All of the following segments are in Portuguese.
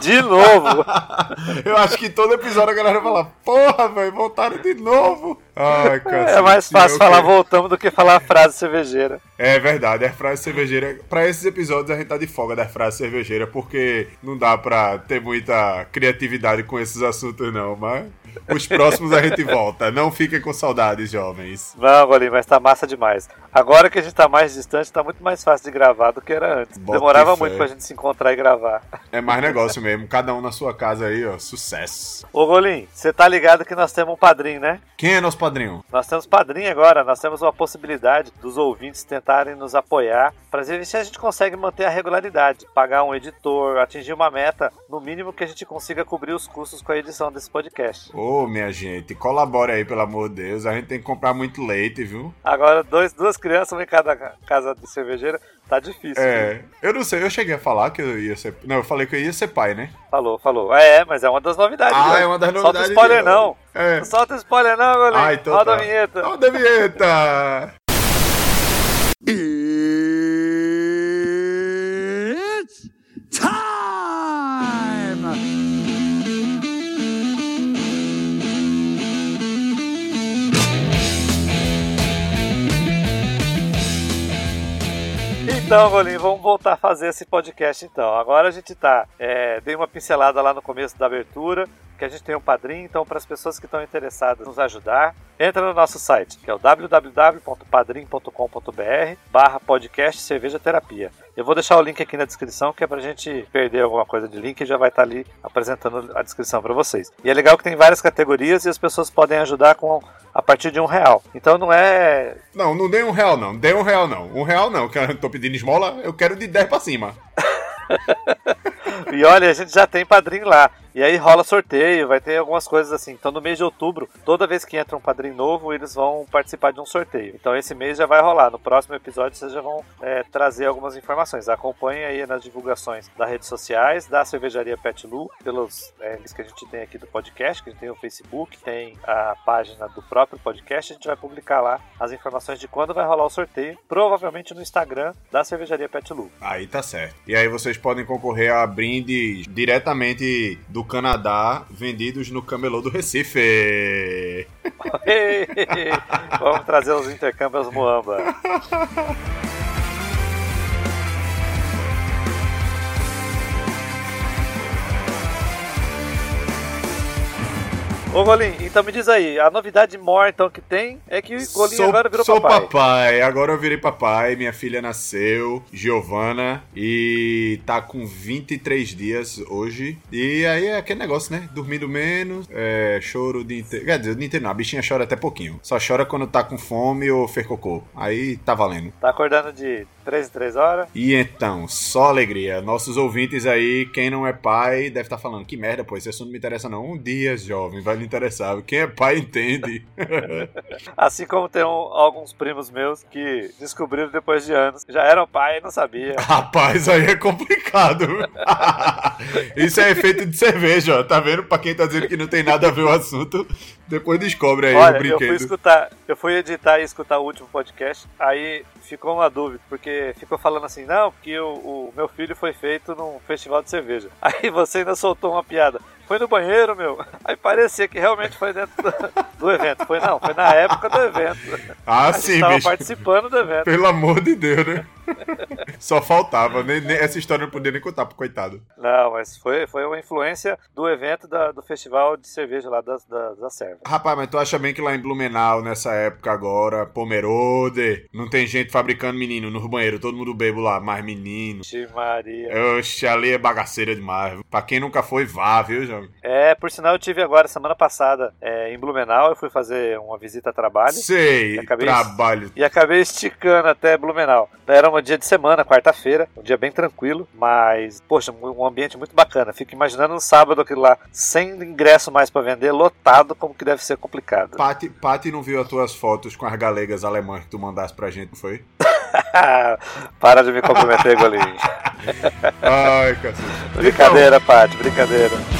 De novo! Eu acho que todo episódio a galera fala, porra, velho, voltaram de novo! Ai, cacete, é mais fácil falar voltamos do que falar a frase cervejeira. É verdade, é frase cervejeira. Pra esses episódios a gente tá de folga da frase cervejeira, porque não dá pra ter muita criatividade com esses assuntos, não, mas. Os próximos a gente volta. Não fiquem com saudades, jovens. Não, Golim, mas tá massa demais. Agora que a gente tá mais distante, tá muito mais fácil de gravar do que era antes. Bota Demorava muito pra gente se encontrar e gravar. É mais negócio mesmo. Cada um na sua casa aí, ó. Sucesso. Ô, Golim, você tá ligado que nós temos um padrinho, né? Quem é nosso padrinho? Nós temos padrinho agora. Nós temos uma possibilidade dos ouvintes tentarem nos apoiar para ver se a gente consegue manter a regularidade, pagar um editor, atingir uma meta, no mínimo que a gente consiga cobrir os custos com a edição desse podcast. Ô, oh, minha gente, colabore aí, pelo amor de Deus. A gente tem que comprar muito leite, viu? Agora, dois, duas crianças em cada casa de cervejeira, tá difícil. É, viu? eu não sei, eu cheguei a falar que eu ia ser. Não, eu falei que eu ia ser pai, né? Falou, falou. É, mas é uma das novidades. Ah, né? é uma das novidades. Solta spoiler, não. É. Não solta spoiler, não, goleiro. Ah, então Roda tá. a vinheta. Roda a vinheta. Então, Golim, vamos voltar a fazer esse podcast então. Agora a gente tá. É, dei uma pincelada lá no começo da abertura, que a gente tem um padrinho, então para as pessoas que estão interessadas em nos ajudar, entra no nosso site, que é o www.padrim.com.br barra podcast cerveja terapia. Eu vou deixar o link aqui na descrição, que é pra gente perder alguma coisa de link e já vai estar tá ali apresentando a descrição para vocês. E é legal que tem várias categorias e as pessoas podem ajudar com a partir de um real. Então não é. Não, não dê um real não, dê um real não. Um real não, que eu tô pedindo esmola, eu quero de 10 para cima. e olha, a gente já tem padrinho lá. E aí rola sorteio, vai ter algumas coisas assim. Então no mês de outubro, toda vez que entra um padrinho novo, eles vão participar de um sorteio. Então esse mês já vai rolar. No próximo episódio vocês já vão é, trazer algumas informações. Acompanhe aí nas divulgações das redes sociais, da cervejaria Pet Lu, pelos é, links que a gente tem aqui do podcast, que a gente tem o Facebook, tem a página do próprio podcast. A gente vai publicar lá as informações de quando vai rolar o sorteio, provavelmente no Instagram da cervejaria Pet Lu. Aí tá certo. E aí vocês podem concorrer a brindes diretamente do Canadá vendidos no camelô do Recife. Vamos trazer os intercâmbios Moamba. Ô Golim, então me diz aí, a novidade maior então que tem é que o Golim sou, agora virou sou papai. Sou papai, agora eu virei papai, minha filha nasceu, Giovana, e tá com 23 dias hoje. E aí é aquele negócio, né? Dormindo menos, é, choro de inteiro. Quer dizer, o dia inteiro não, a bichinha chora até pouquinho. Só chora quando tá com fome ou fez cocô. Aí tá valendo. Tá acordando de 3 em 3 horas? E então, só alegria. Nossos ouvintes aí, quem não é pai, deve estar tá falando, que merda, pô, esse assunto não me interessa não. Um dia, jovem, vai lhe interessar. Quem é pai entende. assim como tem um, alguns primos meus que descobriram depois de anos. Já eram pai e não sabia. Rapaz, aí é complicado. Isso é efeito de cerveja, ó. Tá vendo? Pra quem tá dizendo que não tem nada a ver o assunto, depois descobre aí Olha, o brinquedo. Eu fui escutar, eu fui editar e escutar o último podcast, aí ficou uma dúvida, porque ficou falando assim, não, porque o, o meu filho foi feito num festival de cerveja. Aí você ainda soltou uma piada foi no banheiro, meu. Aí parecia que realmente foi dentro do, do evento. Foi não, foi na época do evento. Ah, sim, estava bicho. participando do evento. Pelo amor de Deus, né? Só faltava, nem, nem, essa história não podia nem contar pro coitado. Não, mas foi, foi uma influência do evento da, do festival de cerveja lá da, da, da Serva. Rapaz, mas tu acha bem que lá em Blumenau, nessa época agora, Pomerode, não tem gente fabricando menino no banheiro, todo mundo bebo lá, mais menino. Oxi, Maria. Oxe, ali é bagaceira demais. Pra quem nunca foi, vá, viu, João? É, por sinal, eu tive agora, semana passada, é, em Blumenau, eu fui fazer uma visita a trabalho. Sei, e trabalho. E acabei esticando até Blumenau. Era um dia de semana, quarta-feira, um dia bem tranquilo, mas, poxa, um ambiente muito bacana. Fico imaginando um sábado aquilo lá, sem ingresso mais para vender, lotado, como que deve ser complicado. Pati, Pati não viu as tuas fotos com as galegas alemãs que tu mandasse pra gente, não foi? Para de me comprometer, Golinho. Ai, cacete. Brincadeira, então... Pati, brincadeira.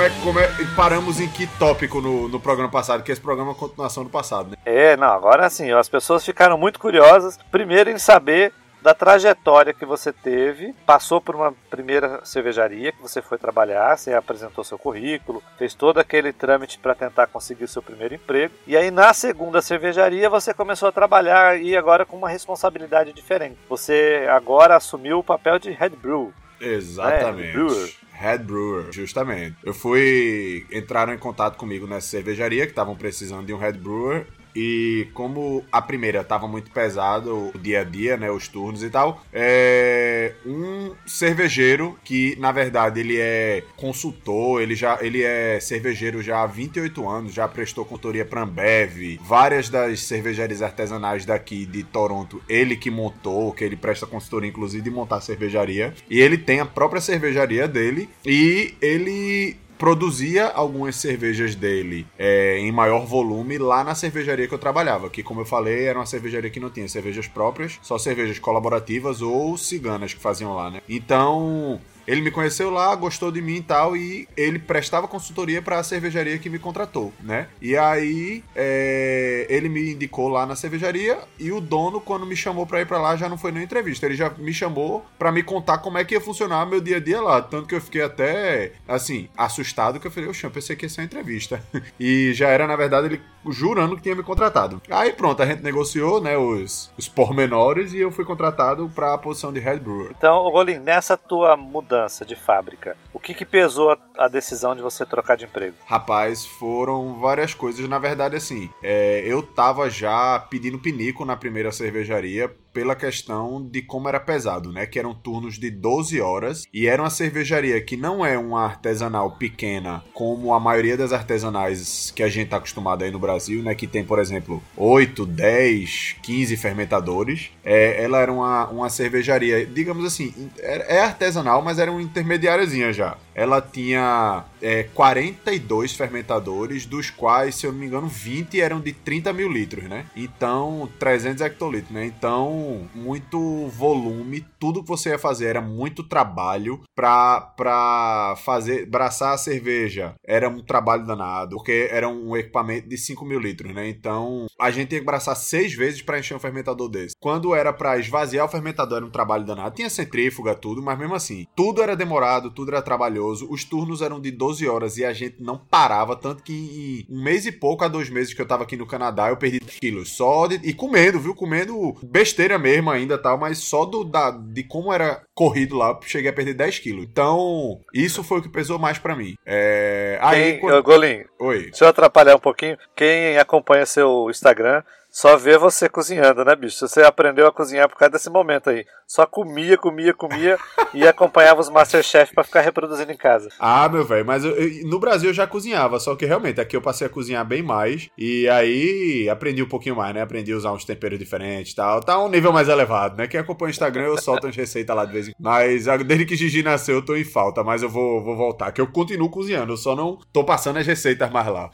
Como é, como é, paramos em que tópico no, no programa passado? Que esse programa é uma continuação do passado, né? É, não, agora sim, as pessoas ficaram muito curiosas, primeiro em saber da trajetória que você teve, passou por uma primeira cervejaria que você foi trabalhar, você apresentou seu currículo, fez todo aquele trâmite para tentar conseguir seu primeiro emprego, e aí na segunda cervejaria você começou a trabalhar e agora com uma responsabilidade diferente. Você agora assumiu o papel de head brew. Exatamente. Head brewer. Head Brewer, justamente. Eu fui. Entraram em contato comigo nessa cervejaria que estavam precisando de um Head Brewer e como a primeira tava muito pesado, o dia a dia, né? Os turnos e tal, é um cervejeiro que, na verdade, ele é consultor, ele já ele é cervejeiro já há 28 anos, já prestou consultoria para Ambev, várias das cervejarias artesanais daqui de Toronto, ele que montou, que ele presta consultoria, inclusive, de montar cervejaria. E ele tem a própria cervejaria dele e ele produzia algumas cervejas dele é, em maior volume lá na cervejaria que eu trabalhava, que como eu falei, era uma cervejaria que não tinha cervejas próprias, só cervejas colaborativas ou ciganas que faziam lá, né? Então, ele me conheceu lá, gostou de mim e tal, e ele prestava consultoria para a cervejaria que me contratou, né? E aí é, ele me indicou lá na cervejaria e o dono, quando me chamou para ir para lá, já não foi nem entrevista. Ele já me chamou para me contar como é que ia funcionar meu dia a dia lá. Tanto que eu fiquei até, assim, assustado, que eu falei, oxe, eu pensei que ia ser uma entrevista. e já era, na verdade, ele jurando que tinha me contratado. Aí pronto, a gente negociou, né, os, os pormenores e eu fui contratado para a posição de head brewer. Então, Rolim, nessa tua mudança de fábrica, o que, que pesou a, a, decisão de você trocar de emprego? Rapaz, foram várias coisas. Na verdade, assim, é, eu tava já pedindo pinico na primeira cervejaria pela questão de como era pesado, né? Que eram turnos de 12 horas e era uma cervejaria que não é uma artesanal pequena como a maioria das artesanais que a gente tá acostumado aí no Brasil, né? Que tem, por exemplo, 8, 10, 15 fermentadores. É, ela era uma, uma cervejaria, digamos assim, é, é artesanal, mas era uma intermediáriozinha já ela tinha é, 42 fermentadores, dos quais, se eu não me engano, 20 eram de 30 mil litros, né? Então, 300 hectolitros, né? Então, muito volume, tudo que você ia fazer era muito trabalho pra, pra fazer, braçar a cerveja. Era um trabalho danado, porque era um equipamento de 5 mil litros, né? Então, a gente tinha que braçar seis vezes para encher um fermentador desse. Quando era para esvaziar o fermentador, era um trabalho danado. Tinha centrífuga, tudo, mas mesmo assim, tudo era demorado, tudo era trabalhoso maravilhoso. Os turnos eram de 12 horas e a gente não parava. Tanto que em um mês e pouco a dois meses que eu tava aqui no Canadá, eu perdi quilos. Só de, e comendo, viu? Comendo besteira mesmo ainda tal, mas só do, da, de como era corrido lá, cheguei a perder 10 quilos. Então, isso foi o que pesou mais para mim. É... Aí, Quem, quando... Golim, Oi. deixa eu atrapalhar um pouquinho. Quem acompanha seu Instagram só vê você cozinhando, né, bicho? Você aprendeu a cozinhar por causa desse momento aí. Só comia, comia, comia e acompanhava os Masterchef para ficar reproduzindo em casa. Ah, meu velho, mas eu, eu, no Brasil eu já cozinhava, só que realmente aqui eu passei a cozinhar bem mais e aí aprendi um pouquinho mais, né? Aprendi a usar uns temperos diferentes e tal. Tá um nível mais elevado, né? Quem acompanha o Instagram eu solto umas receitas lá de vez em quando. Mas desde que Gigi nasceu eu tô em falta, mas eu vou, vou voltar, que eu continuo cozinhando, eu só não tô passando as receitas mais lá.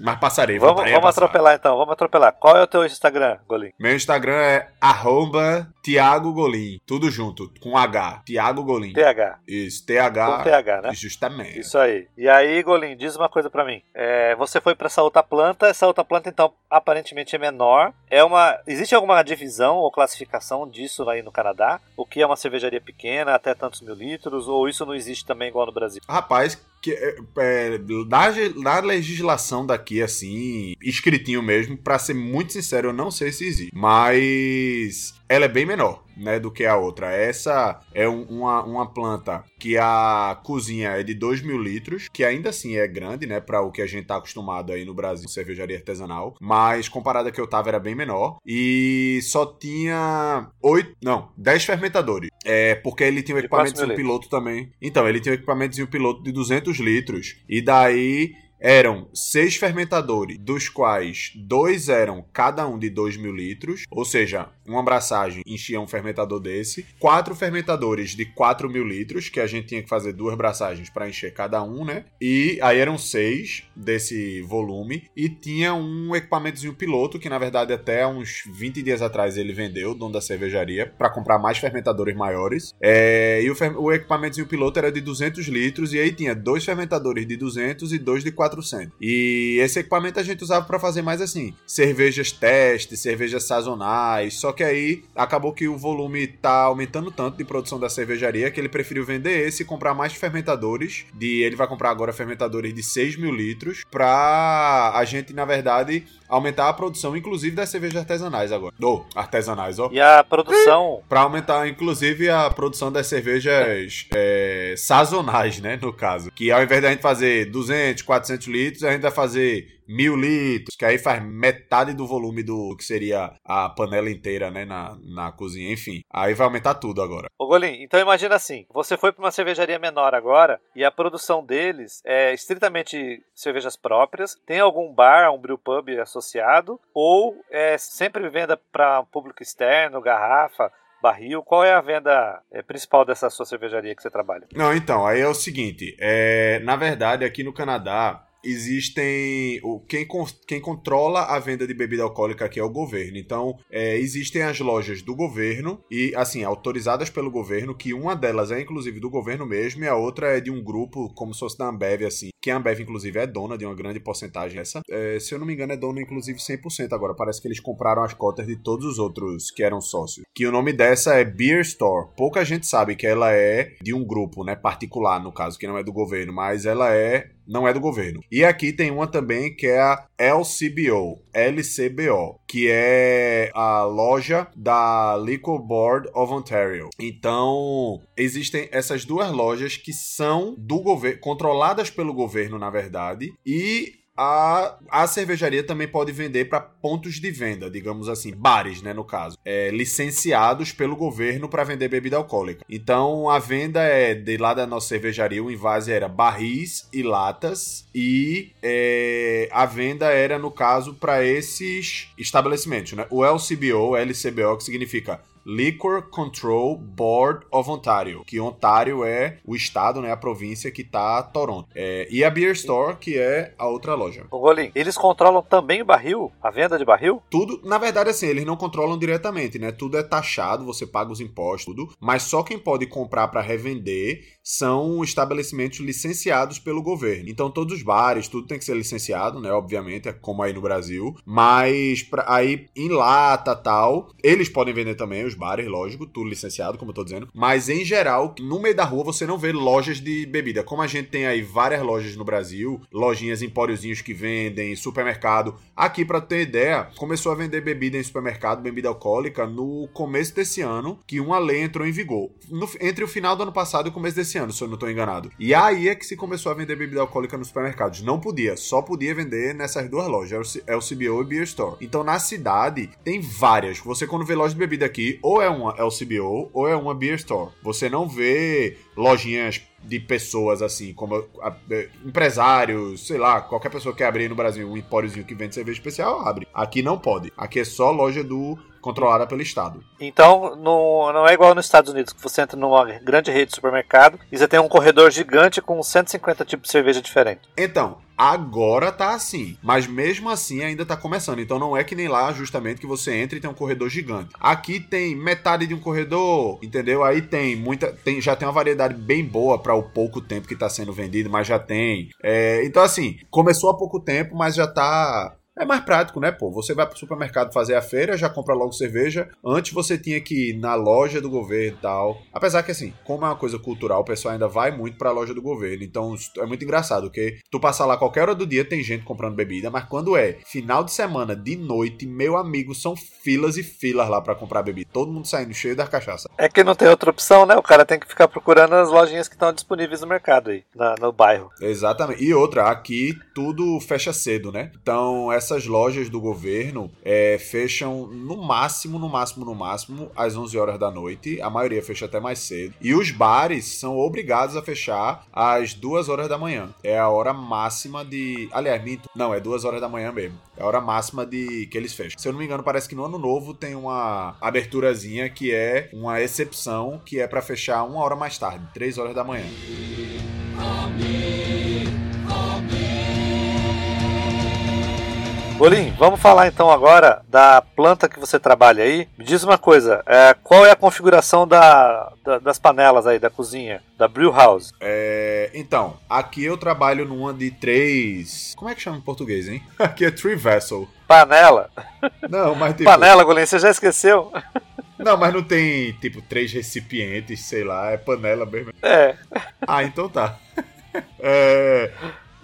Mas passarei, vamos, vamos atropelar então, vamos atropelar. Qual é o teu Instagram, Golim? Meu Instagram é arroba Tiago Golim. Tudo junto, com H. Tiago Golim. TH. Isso, TH. Com TH, né? Justamente. Isso aí. E aí, Golim, diz uma coisa para mim. É, você foi para essa outra planta, essa outra planta, então, aparentemente é menor. É uma. Existe alguma divisão ou classificação disso aí no Canadá? O que é uma cervejaria pequena, até tantos mil litros? Ou isso não existe também igual no Brasil? Rapaz, que, é, é na, na legislação daqui, assim, escritinho mesmo, para ser muito sincero, eu não sei se existe. Mas ela é bem menor, né, do que a outra. Essa é um, uma, uma planta que a cozinha é de 2 mil litros, que ainda assim é grande, né, para o que a gente tá acostumado aí no Brasil, cervejaria artesanal, mas comparada que eu tava era bem menor e só tinha oito, não, 10 fermentadores. É, porque ele tinha um equipamento de um piloto também. Então, ele tinha um equipamento de um piloto de 200 litros e daí eram seis fermentadores, dos quais dois eram cada um de 2 mil litros, ou seja, uma abraçagem enchia um fermentador desse, quatro fermentadores de 4 mil litros, que a gente tinha que fazer duas braçagens para encher cada um, né? E aí eram seis desse volume, e tinha um equipamentozinho piloto, que na verdade até uns 20 dias atrás ele vendeu, dono da cervejaria, para comprar mais fermentadores maiores. É, e o, o equipamentozinho piloto era de 200 litros, e aí tinha dois fermentadores de 200 e dois de 400. E esse equipamento a gente usava para fazer mais assim, cervejas teste, cervejas sazonais, só que aí acabou que o volume tá aumentando tanto de produção da cervejaria que ele preferiu vender esse e comprar mais fermentadores. De, ele vai comprar agora fermentadores de 6 mil litros pra a gente, na verdade, aumentar a produção, inclusive das cervejas artesanais agora. Ou, oh, artesanais, ó. E a produção. Pra aumentar, inclusive, a produção das cervejas é, sazonais, né? No caso. Que ao invés da gente fazer 200, 400 litros, a gente vai fazer mil litros, que aí faz metade do volume do que seria a panela inteira, né, na, na cozinha, enfim. Aí vai aumentar tudo agora. Ô Golim, então imagina assim, você foi para uma cervejaria menor agora e a produção deles é estritamente cervejas próprias, tem algum bar, um brew pub associado, ou é sempre venda para público externo, garrafa, barril. Qual é a venda é, principal dessa sua cervejaria que você trabalha? Não, então, aí é o seguinte, é, na verdade, aqui no Canadá, existem. Quem, quem controla a venda de bebida alcoólica aqui é o governo. Então, é, existem as lojas do governo, e assim, autorizadas pelo governo, que uma delas é inclusive do governo mesmo, e a outra é de um grupo, como se fosse da Ambev, assim. Que a Ambev, inclusive, é dona de uma grande porcentagem essa. É, se eu não me engano, é dona, inclusive, 100% agora. Parece que eles compraram as cotas de todos os outros que eram sócios. Que o nome dessa é Beer Store. Pouca gente sabe que ela é de um grupo, né? Particular, no caso, que não é do governo, mas ela é não é do governo. E aqui tem uma também que é a LCBO, LCBO, que é a loja da Liquor Board of Ontario. Então, existem essas duas lojas que são do governo, controladas pelo governo, na verdade, e a, a cervejaria também pode vender para pontos de venda, digamos assim, bares, né, no caso, é, licenciados pelo governo para vender bebida alcoólica. Então a venda é de lá da nossa cervejaria, o invase era barris e latas e é, a venda era no caso para esses estabelecimentos, né? O LCBO, LCBO que significa Liquor Control Board of Ontario, que Ontário é o estado, né, a província que tá Toronto. É, e a Beer Store, que é a outra loja. O Rolim, eles controlam também o barril? A venda de barril? Tudo, na verdade, assim, eles não controlam diretamente, né? Tudo é taxado, você paga os impostos, tudo, mas só quem pode comprar para revender são estabelecimentos licenciados pelo governo. Então, todos os bares, tudo tem que ser licenciado, né? Obviamente, é como aí no Brasil. Mas pra, aí em lata tal, eles podem vender também os bares, lógico, tudo licenciado, como eu tô dizendo. Mas em geral, no meio da rua você não vê lojas de bebida. Como a gente tem aí várias lojas no Brasil, lojinhas, empóriozinhos que vendem, supermercado. Aqui, para ter ideia, começou a vender bebida em supermercado, bebida alcoólica, no começo desse ano, que uma lei entrou em vigor. No, entre o final do ano passado e o começo desse ano, se eu não tô enganado. E aí é que se começou a vender bebida alcoólica nos supermercados. Não podia, só podia vender nessas duas lojas, LCBO e Beer Store. Então na cidade tem várias. Você quando vê loja de bebida aqui, ou é uma LCBO ou é uma Beer Store. Você não vê lojinhas de pessoas assim, como a, a, empresários, sei lá, qualquer pessoa que abrir no Brasil um empóriozinho que vende cerveja especial, abre. Aqui não pode. Aqui é só loja do controlada pelo Estado. Então, não, não é igual nos Estados Unidos, que você entra numa grande rede de supermercado e você tem um corredor gigante com 150 tipos de cerveja diferentes. Então, Agora tá assim, mas mesmo assim ainda tá começando. Então não é que nem lá, justamente, que você entra e tem um corredor gigante. Aqui tem metade de um corredor, entendeu? Aí tem muita. Tem, já tem uma variedade bem boa para o pouco tempo que tá sendo vendido, mas já tem. É, então, assim, começou há pouco tempo, mas já tá é mais prático, né, pô? Você vai pro supermercado fazer a feira, já compra logo cerveja. Antes você tinha que ir na loja do governo e tal. Apesar que, assim, como é uma coisa cultural, o pessoal ainda vai muito pra loja do governo. Então é muito engraçado, porque tu passar lá qualquer hora do dia, tem gente comprando bebida, mas quando é final de semana, de noite, meu amigo, são filas e filas lá para comprar bebida. Todo mundo saindo cheio da cachaça. É que não tem outra opção, né? O cara tem que ficar procurando as lojinhas que estão disponíveis no mercado aí, na, no bairro. Exatamente. E outra, aqui tudo fecha cedo, né? Então, essa essas lojas do governo é, fecham no máximo, no máximo, no máximo, às 11 horas da noite. A maioria fecha até mais cedo. E os bares são obrigados a fechar às 2 horas da manhã. É a hora máxima de. Aliás, minto. Não, é 2 horas da manhã mesmo. É a hora máxima de que eles fecham. Se eu não me engano, parece que no ano novo tem uma aberturazinha que é uma exceção, que é para fechar uma hora mais tarde, 3 horas da manhã. Bolim, vamos falar então agora da planta que você trabalha aí. Me diz uma coisa, é, qual é a configuração da, da, das panelas aí da cozinha, da brew house? É, então, aqui eu trabalho numa de três. Como é que chama em português, hein? Aqui é three vessel. Panela. Não, mas tipo... Panela, Golim, você já esqueceu? Não, mas não tem, tipo, três recipientes, sei lá, é panela mesmo. É. Ah, então tá. É,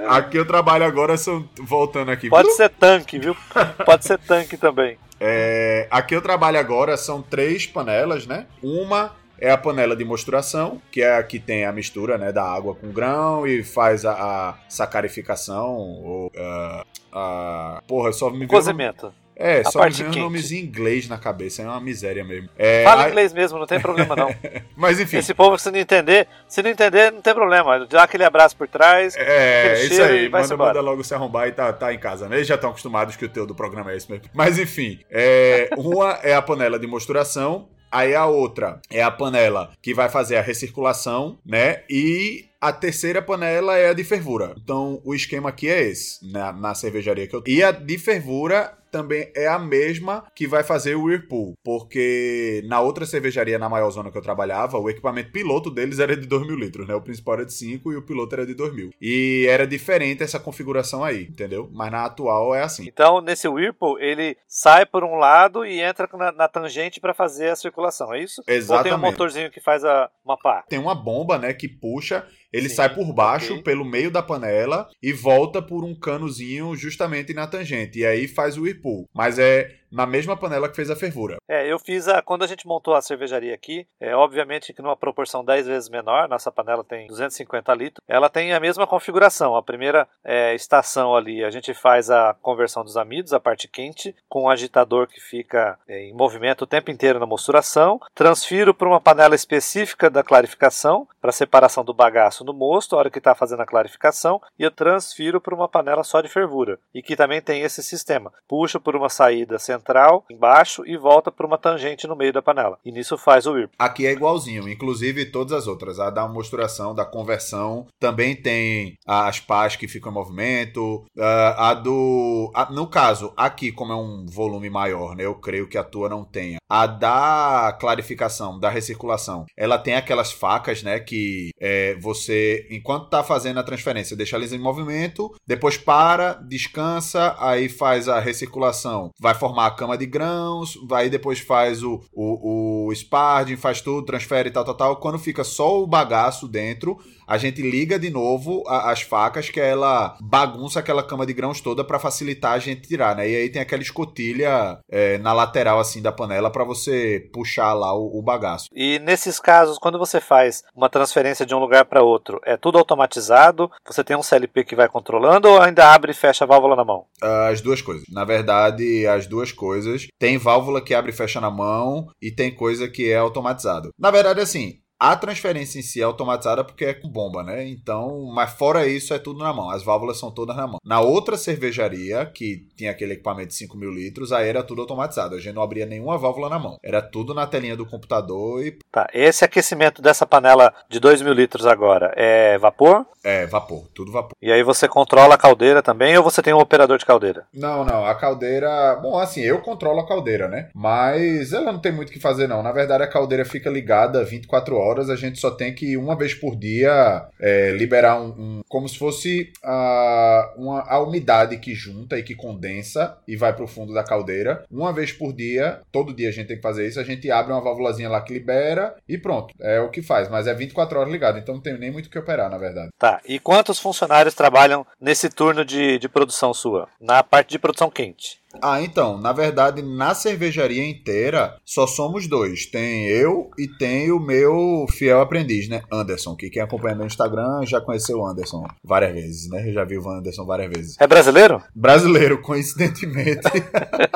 aqui eu trabalho agora, são, voltando aqui. Pode ser tanque, viu? Pode ser tanque também. É, aqui eu trabalho agora, são três panelas, né? Uma é a panela de mosturação, que é a que tem a mistura né, da água com grão e faz a, a sacarificação, ou uh, a... Porra, só me Cozimento. É, A só vem quente. nomes em inglês na cabeça, é uma miséria mesmo. É, Fala a- inglês mesmo, não tem problema não. Mas enfim, Esse povo, se não entender, se não entender, não tem problema. Dá aquele abraço por trás. É, isso aí. Manda, manda logo se arrombar e tá, tá em casa, né? Eles já estão acostumados que o teu do programa é esse mesmo. Mas enfim, é, uma é a panela de mosturação, aí a outra é a panela que vai fazer a recirculação, né? E a terceira panela é a de fervura. Então o esquema aqui é esse, na, na cervejaria que eu E a de fervura também é a mesma que vai fazer o Whirlpool, porque na outra cervejaria, na maior zona que eu trabalhava, o equipamento piloto deles era de 2 mil litros, né? O principal era de 5 e o piloto era de 2 mil. E era diferente essa configuração aí, entendeu? Mas na atual é assim. Então, nesse Whirlpool, ele sai por um lado e entra na, na tangente para fazer a circulação, é isso? Ou tem um Exatamente. motorzinho que faz a, uma pá? Tem uma bomba, né, que puxa, ele Sim, sai por baixo, ok. pelo meio da panela e volta por um canozinho justamente na tangente. E aí faz o whirlpool. Mas é na mesma panela que fez a fervura. É, eu fiz a. Quando a gente montou a cervejaria aqui, é obviamente que numa proporção 10 vezes menor, nossa panela tem 250 litros, ela tem a mesma configuração. A primeira é, estação ali, a gente faz a conversão dos amidos, a parte quente, com um agitador que fica é, em movimento o tempo inteiro na mosturação. Transfiro para uma panela específica da clarificação, para separação do bagaço no mosto, a hora que está fazendo a clarificação, e eu transfiro para uma panela só de fervura, e que também tem esse sistema. Puxa por uma saída central embaixo e volta por uma tangente no meio da panela. E nisso faz o whirlpool. Aqui é igualzinho, inclusive todas as outras. A da mosturação, da conversão, também tem as pás que ficam em movimento. ah, A do. no caso, aqui, como é um volume maior, né? Eu creio que a tua não tenha. A da clarificação, da recirculação, ela tem aquelas facas, né? Que é, você, enquanto tá fazendo a transferência, deixa elas em movimento, depois para, descansa, aí faz a recirculação, vai formar a cama de grãos, vai depois faz o, o, o sparding, faz tudo, transfere e tal, tal, tal. Quando fica só o bagaço dentro, a gente liga de novo a- as facas, que ela bagunça aquela cama de grãos toda para facilitar a gente tirar, né? E aí tem aquela escotilha é, na lateral assim da panela para você puxar lá o, o bagaço. E nesses casos, quando você faz uma transferência de um lugar para outro, é tudo automatizado? Você tem um CLP que vai controlando ou ainda abre e fecha a válvula na mão? As duas coisas. Na verdade, as duas coisas. Tem válvula que abre e fecha na mão e tem coisa que é automatizado. Na verdade, assim, a transferência em si é automatizada porque é com bomba, né? Então, mas fora isso, é tudo na mão. As válvulas são todas na mão. Na outra cervejaria, que tinha aquele equipamento de 5 mil litros, aí era tudo automatizado. A gente não abria nenhuma válvula na mão. Era tudo na telinha do computador e Tá, esse aquecimento dessa panela de 2 mil litros agora é vapor? é vapor, tudo vapor. E aí você controla a caldeira também ou você tem um operador de caldeira? Não, não, a caldeira. Bom, assim, eu controlo a caldeira, né? Mas ela não tem muito o que fazer, não. Na verdade, a caldeira fica ligada 24 horas. A gente só tem que, uma vez por dia, é, liberar um, um- Como se fosse a, uma, a umidade que junta e que condensa e vai pro fundo da caldeira. Uma vez por dia, todo dia a gente tem que fazer isso. A gente abre uma válvulazinha lá que libera e pronto. É o que faz. Mas é 24 horas ligado, então não tem nem muito o que operar, na verdade. Tá, e quantos funcionários trabalham nesse turno de, de produção sua? Na parte de produção quente? Ah, então, na verdade, na cervejaria inteira, só somos dois. Tem eu e tem o meu fiel aprendiz, né? Anderson, que quem acompanha meu Instagram já conheceu o Anderson várias vezes, né? Já viu o Anderson várias vezes. É brasileiro? Brasileiro, coincidentemente.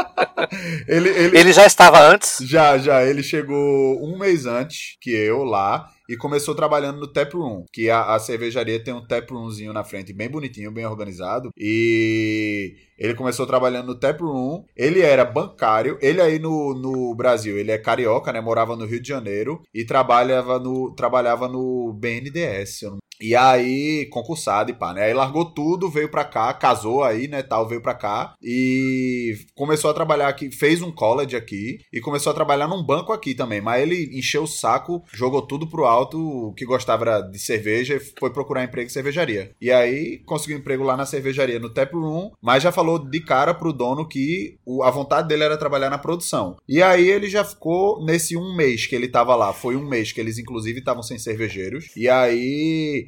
ele, ele, ele já estava antes? Já, já. Ele chegou um mês antes que eu lá e começou trabalhando no Tap Room, que a, a cervejaria tem um Tap Roomzinho na frente, bem bonitinho, bem organizado. E ele começou trabalhando no Tap Room. Ele era bancário. Ele aí no, no Brasil, ele é carioca, né? Morava no Rio de Janeiro e trabalhava no, trabalhava no BNDES, eu não e aí, concursado e pá, né? Aí largou tudo, veio pra cá, casou aí, né, tal, veio pra cá e começou a trabalhar aqui, fez um college aqui e começou a trabalhar num banco aqui também. Mas ele encheu o saco, jogou tudo pro alto, o que gostava de cerveja e foi procurar emprego em cervejaria. E aí conseguiu emprego lá na cervejaria, no tap room, mas já falou de cara pro dono que a vontade dele era trabalhar na produção. E aí ele já ficou nesse um mês que ele tava lá, foi um mês que eles inclusive estavam sem cervejeiros. E aí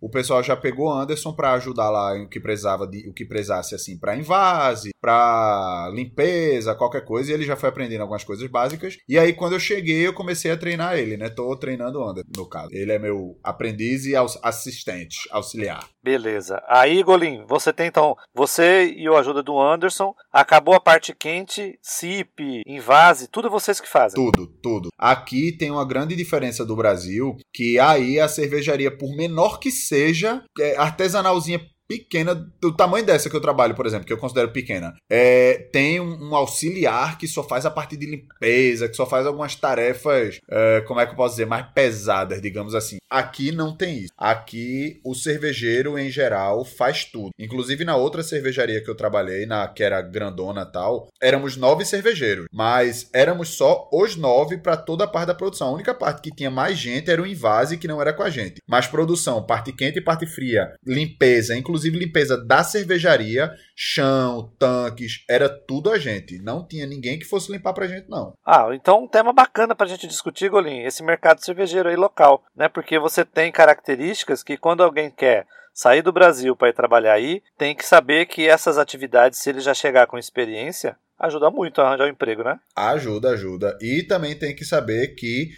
o pessoal já pegou Anderson para ajudar lá o que precisava de o que precisasse assim para invase, para limpeza, qualquer coisa, e ele já foi aprendendo algumas coisas básicas. E aí quando eu cheguei, eu comecei a treinar ele, né? Tô treinando o Anderson, no caso. Ele é meu aprendiz e assistente, auxiliar. Beleza. Aí, Golim, você tem então, você e a ajuda do Anderson, acabou a parte quente, SIP, invase, tudo vocês que fazem. Tudo, tudo. Aqui tem uma grande diferença do Brasil, que aí a cervejaria por menor que seja é, artesanalzinha pequena, do tamanho dessa que eu trabalho, por exemplo, que eu considero pequena, é, tem um, um, auxiliar que só faz a parte de limpeza, que só faz algumas tarefas, é, como é que eu posso dizer, mais pesadas, digamos assim. Aqui não tem isso. Aqui o cervejeiro, em geral, faz tudo. Inclusive na outra cervejaria que eu trabalhei, na que era grandona tal, éramos nove cervejeiros, mas éramos só os nove para toda a parte da produção. A única parte que tinha mais gente era o invase, que não era com a gente. Mas produção, parte quente e parte fria, limpeza, inclusive inclusive limpeza da cervejaria, chão, tanques, era tudo a gente. Não tinha ninguém que fosse limpar pra gente, não. Ah, então um tema bacana pra gente discutir, Golim, esse mercado cervejeiro aí local, né? Porque você tem características que quando alguém quer sair do Brasil para ir trabalhar aí, tem que saber que essas atividades, se ele já chegar com experiência, ajuda muito a arranjar um emprego, né? Ajuda, ajuda. E também tem que saber que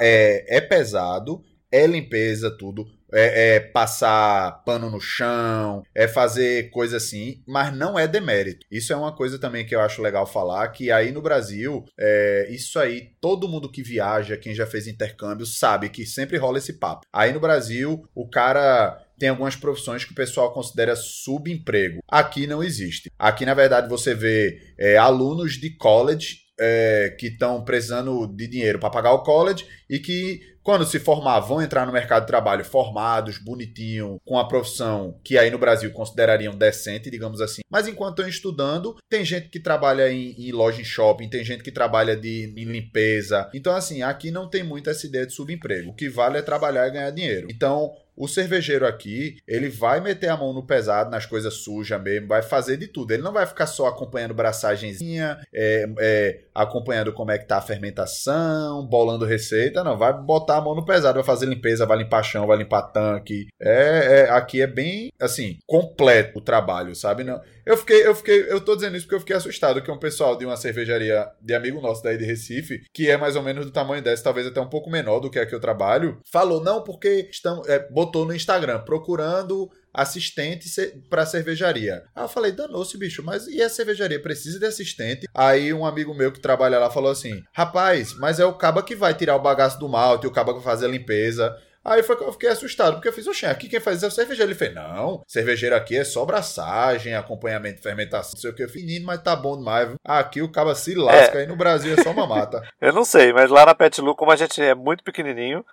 é, é pesado, é limpeza, tudo é, é, passar pano no chão, é fazer coisa assim, mas não é demérito. Isso é uma coisa também que eu acho legal falar, que aí no Brasil, é, isso aí, todo mundo que viaja, quem já fez intercâmbio, sabe que sempre rola esse papo. Aí no Brasil, o cara tem algumas profissões que o pessoal considera subemprego. Aqui não existe. Aqui, na verdade, você vê é, alunos de college é, que estão precisando de dinheiro para pagar o college e que quando se formar, vão entrar no mercado de trabalho formados, bonitinho, com a profissão que aí no Brasil considerariam decente, digamos assim. Mas enquanto estão estudando, tem gente que trabalha em, em loja em shopping, tem gente que trabalha de, em limpeza. Então, assim, aqui não tem muito essa ideia de subemprego. O que vale é trabalhar e ganhar dinheiro. Então, o cervejeiro aqui, ele vai meter a mão no pesado, nas coisas sujas mesmo, vai fazer de tudo. Ele não vai ficar só acompanhando braçagenzinha, é, é, acompanhando como é que tá a fermentação, bolando receita, não. Vai botar a mão no pesado, vai fazer limpeza, vai limpar chão, vai limpar tanque. É, é aqui é bem, assim, completo o trabalho, sabe? Não, eu fiquei, eu fiquei, eu tô dizendo isso porque eu fiquei assustado que um pessoal de uma cervejaria de amigo nosso daí de Recife, que é mais ou menos do tamanho dessa, talvez até um pouco menor do que a que eu trabalho, falou, não, porque estão, é, botou no Instagram, procurando assistente para cervejaria. Aí eu falei, danou-se, bicho, mas e a cervejaria precisa de assistente? Aí um amigo meu que trabalha lá falou assim: rapaz, mas é o caba que vai tirar o bagaço do malte, o caba que vai fazer a limpeza. Aí foi que eu fiquei assustado, porque eu fiz, oxe, aqui quem faz isso é o cervejeiro. Ele fez, não, cervejeiro aqui é só braçagem, acompanhamento fermentação, não sei o que. Eu fiz, menino, mas tá bom demais. Viu? Aqui o caba se lasca, é. aí no Brasil é só mamata. eu não sei, mas lá na Pet Lu, como a gente é muito pequenininho,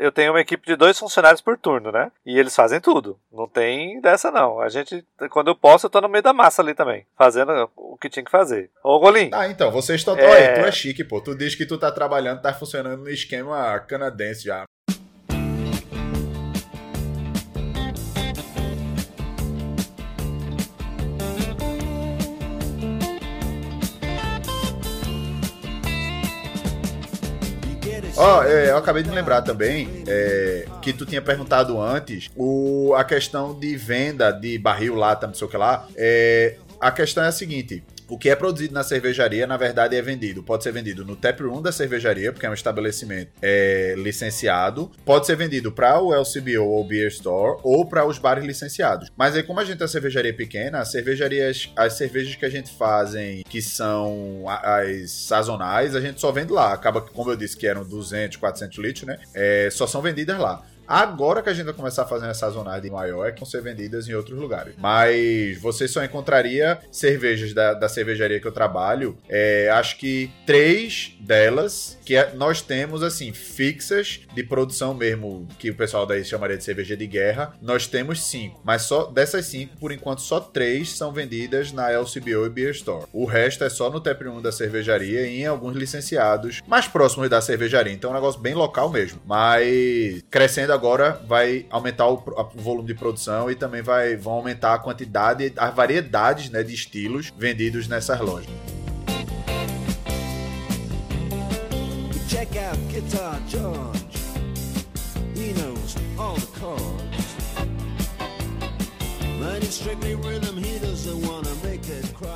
eu tenho uma equipe de dois funcionários por turno, né? E eles fazem tudo. Não tem dessa, não. A gente, quando eu posso, eu tô no meio da massa ali também, fazendo o que tinha que fazer. Ô, Golim. Ah, então, vocês estão. É... tu é chique, pô. Tu diz que tu tá trabalhando, tá funcionando no esquema canadense já. Ó, oh, é, eu acabei de lembrar também é, que tu tinha perguntado antes o, a questão de venda de barril, lata, não sei o que lá. É, a questão é a seguinte: o que é produzido na cervejaria, na verdade, é vendido. Pode ser vendido no tap room da cervejaria, porque é um estabelecimento é, licenciado. Pode ser vendido para o LCBO ou Beer Store ou para os bares licenciados. Mas aí, como a gente é cervejaria pequena, as cervejarias, as cervejas que a gente fazem, que são as sazonais, a gente só vende lá. Acaba que, como eu disse, que eram 200, 400 litros, né? É, só são vendidas lá. Agora que a gente vai começar a fazer essas sazonais maior, é que vão ser vendidas em outros lugares. Mas você só encontraria cervejas da, da cervejaria que eu trabalho. É, acho que três delas que é, nós temos, assim, fixas de produção mesmo, que o pessoal daí chamaria de cerveja de guerra. Nós temos cinco. Mas só dessas cinco, por enquanto, só três são vendidas na LCBO e Beer Store. O resto é só no Tap 1 da cervejaria e em alguns licenciados mais próximos da cervejaria. Então é um negócio bem local mesmo. Mas crescendo agora vai aumentar o, o, volume de produção e também vai, vão aumentar a quantidade, as variedades né, de estilos vendidos nessas lojas. Check out Guitar George. He knows all the chords. Running strictly rhythm, he doesn't wanna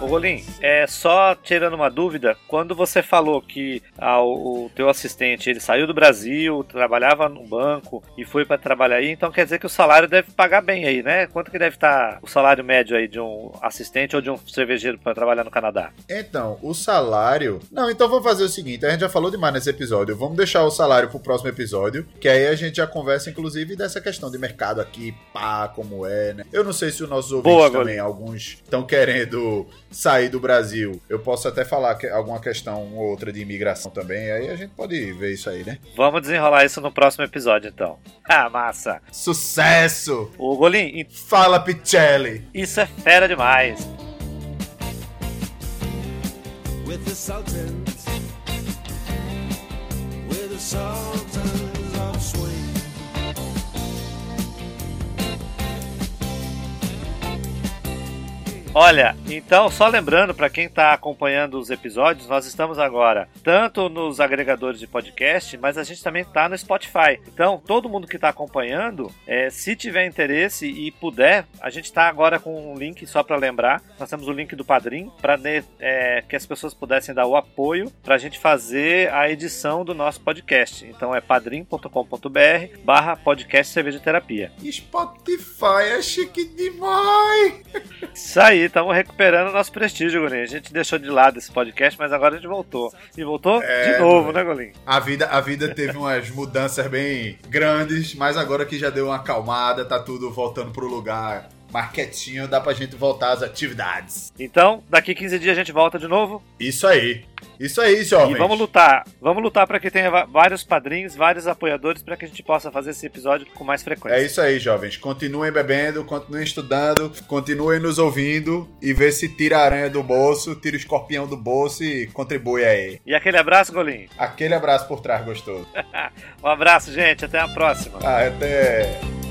Ô Rolim, é só tirando uma dúvida, quando você falou que ah, o, o teu assistente ele saiu do Brasil, trabalhava no banco e foi para trabalhar aí, então quer dizer que o salário deve pagar bem aí, né? Quanto que deve estar tá o salário médio aí de um assistente ou de um cervejeiro para trabalhar no Canadá? Então, o salário. Não, então vamos fazer o seguinte: a gente já falou demais nesse episódio. Vamos deixar o salário pro próximo episódio, que aí a gente já conversa, inclusive, dessa questão de mercado aqui, pá, como é, né? Eu não sei se os nossos ouvintes Boa, também, alguns estão querendo sair do Brasil. Eu posso até falar que alguma questão ou outra de imigração também, aí a gente pode ver isso aí, né? Vamos desenrolar isso no próximo episódio, então. Ah, massa! Sucesso! O Golim... Fala, Picelli! Isso é fera demais! With the Sultans With the Sultans Olha, então só lembrando para quem está acompanhando os episódios, nós estamos agora tanto nos agregadores de podcast, mas a gente também está no Spotify. Então, todo mundo que está acompanhando, é, se tiver interesse e puder, a gente está agora com um link só para lembrar. Nós temos o link do Padrim para é, que as pessoas pudessem dar o apoio para a gente fazer a edição do nosso podcast. Então é padrim.com.br/barra podcast cerveja terapia. Spotify é chique demais! Isso aí estamos recuperando nosso prestígio, Golinho. A gente deixou de lado esse podcast, mas agora a gente voltou. E voltou é, de novo, né, Golinho? A vida, a vida teve umas mudanças bem grandes, mas agora que já deu uma acalmada, tá tudo voltando pro lugar mais quietinho, dá pra gente voltar às atividades. Então, daqui 15 dias a gente volta de novo? Isso aí. Isso aí, jovens. E vamos lutar. Vamos lutar para que tenha vários padrinhos, vários apoiadores, para que a gente possa fazer esse episódio com mais frequência. É isso aí, jovens. Continuem bebendo, continuem estudando, continuem nos ouvindo e vê se tira a aranha do bolso, tira o escorpião do bolso e contribui aí. E aquele abraço, Golim. Aquele abraço por trás gostoso. um abraço, gente. Até a próxima. Ah, até.